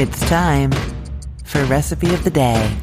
It's time for Recipe of the Day.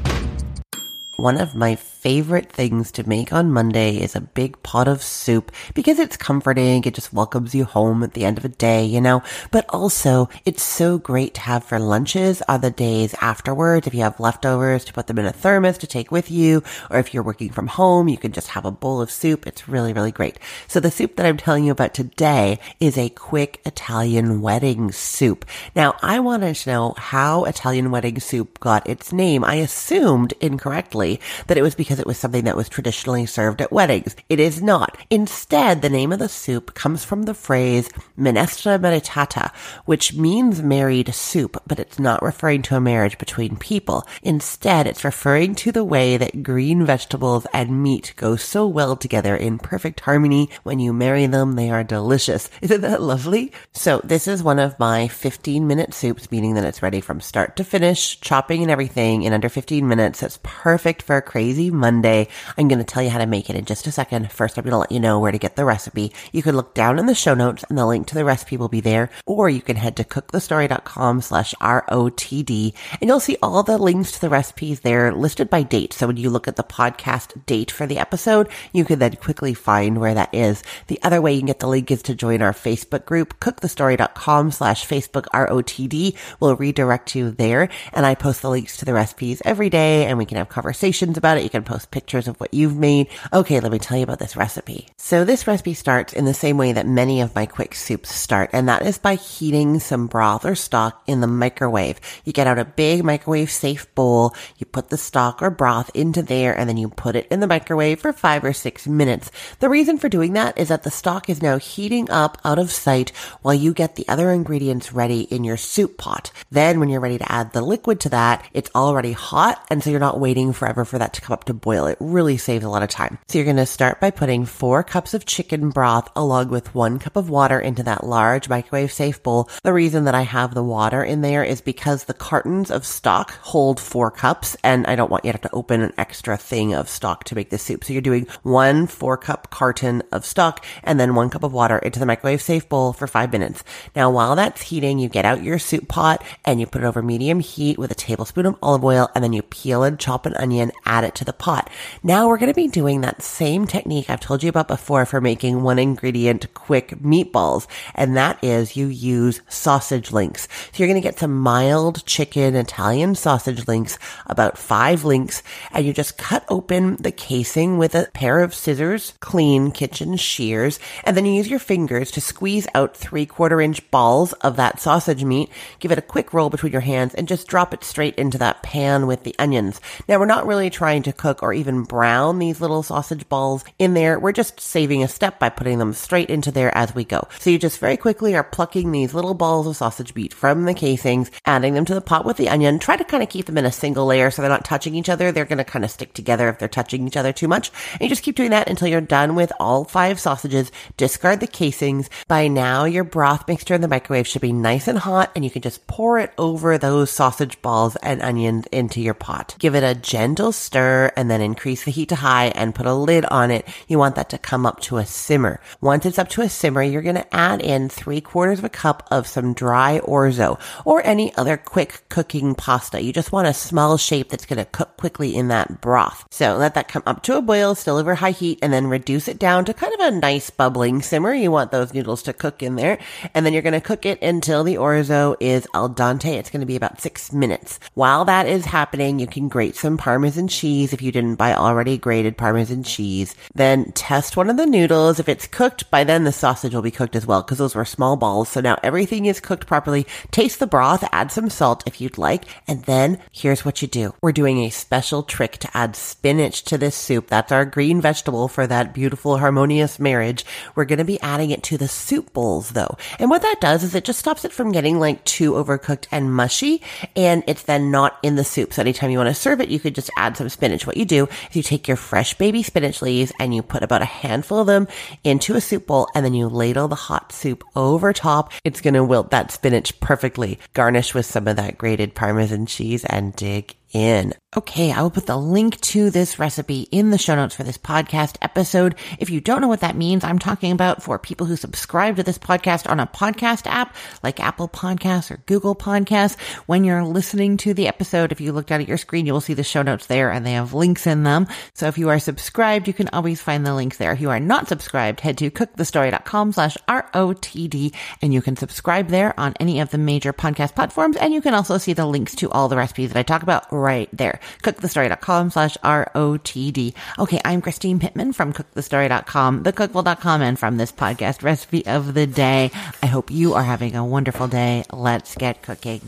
One of my favorite things to make on Monday is a big pot of soup because it's comforting. It just welcomes you home at the end of a day, you know, but also it's so great to have for lunches on the days afterwards. If you have leftovers to put them in a thermos to take with you, or if you're working from home, you can just have a bowl of soup. It's really, really great. So the soup that I'm telling you about today is a quick Italian wedding soup. Now I wanted to know how Italian wedding soup got its name. I assumed incorrectly that it was because because it was something that was traditionally served at weddings. It is not. Instead, the name of the soup comes from the phrase minestra maritata, which means married soup, but it's not referring to a marriage between people. Instead, it's referring to the way that green vegetables and meat go so well together in perfect harmony. When you marry them, they are delicious. Isn't that lovely? So this is one of my 15 minute soups, meaning that it's ready from start to finish, chopping and everything in under 15 minutes. It's perfect for a crazy Monday. I'm going to tell you how to make it in just a second. First, I'm going to let you know where to get the recipe. You can look down in the show notes and the link to the recipe will be there, or you can head to cookthestory.com slash ROTD and you'll see all the links to the recipes there listed by date. So when you look at the podcast date for the episode, you can then quickly find where that is. The other way you can get the link is to join our Facebook group, cookthestory.com slash Facebook ROTD We'll redirect you there. And I post the links to the recipes every day and we can have conversations about it. You can post post pictures of what you've made. Okay, let me tell you about this recipe. So this recipe starts in the same way that many of my quick soups start, and that is by heating some broth or stock in the microwave. You get out a big microwave safe bowl, you put the stock or broth into there, and then you put it in the microwave for five or six minutes. The reason for doing that is that the stock is now heating up out of sight while you get the other ingredients ready in your soup pot. Then when you're ready to add the liquid to that, it's already hot, and so you're not waiting forever for that to come up to boil. It really saves a lot of time. So you're going to start by putting four cups of chicken broth along with one cup of water into that large microwave safe bowl. The reason that I have the water in there is because the cartons of stock hold four cups and I don't want you to have to open an extra thing of stock to make this soup. So you're doing one four cup carton of stock and then one cup of water into the microwave safe bowl for five minutes. Now while that's heating, you get out your soup pot and you put it over medium heat with a tablespoon of olive oil and then you peel and chop an onion, add it to the pot pot. Now we're going to be doing that same technique I've told you about before for making one ingredient quick meatballs. And that is you use sausage links. So you're going to get some mild chicken Italian sausage links, about five links, and you just cut open the casing with a pair of scissors, clean kitchen shears, and then you use your fingers to squeeze out three quarter inch balls of that sausage meat. Give it a quick roll between your hands and just drop it straight into that pan with the onions. Now we're not really trying to cook or even brown these little sausage balls in there. We're just saving a step by putting them straight into there as we go. So you just very quickly are plucking these little balls of sausage meat from the casings, adding them to the pot with the onion. Try to kind of keep them in a single layer so they're not touching each other. They're going to kind of stick together if they're touching each other too much. And you just keep doing that until you're done with all five sausages. Discard the casings. By now, your broth mixture in the microwave should be nice and hot and you can just pour it over those sausage balls and onions into your pot. Give it a gentle stir and then then increase the heat to high and put a lid on it. You want that to come up to a simmer. Once it's up to a simmer, you're going to add in three quarters of a cup of some dry orzo or any other quick cooking pasta. You just want a small shape that's going to cook quickly in that broth. So let that come up to a boil, still over high heat, and then reduce it down to kind of a nice bubbling simmer. You want those noodles to cook in there. And then you're going to cook it until the orzo is al dente. It's going to be about six minutes. While that is happening, you can grate some Parmesan cheese if you didn't buy already grated Parmesan cheese. Then test one of the noodles. If it's cooked, by then the sausage will be cooked as well because those were small balls. So now everything is cooked properly. Taste the broth, add some salt if you'd like. And then here's what you do. We're doing a special trick to add spinach to this soup. That's our green vegetable for that beautiful harmonious marriage. We're going to be adding it to the soup bowls though. And what that does is it just stops it from getting like too overcooked and mushy. And it's then not in the soup. So anytime you want to serve it, you could just add some spinach. What you do do is you take your fresh baby spinach leaves and you put about a handful of them into a soup bowl and then you ladle the hot soup over top. It's going to wilt that spinach perfectly. Garnish with some of that grated Parmesan cheese and dig in. Okay, I will put the link to this recipe in the show notes for this podcast episode. If you don't know what that means, I'm talking about for people who subscribe to this podcast on a podcast app like Apple Podcasts or Google Podcasts. When you're listening to the episode, if you look down at your screen, you will see the show notes there and they have links in them. So if you are subscribed, you can always find the links there. If you are not subscribed, head to cookthestory.com slash R-O-T-D and you can subscribe there on any of the major podcast platforms. And you can also see the links to all the recipes that I talk about right there cookthestory.com slash R-O-T-D. Okay, I'm Christine Pittman from cookthestory.com, thecookful.com, and from this podcast recipe of the day. I hope you are having a wonderful day. Let's get cooking.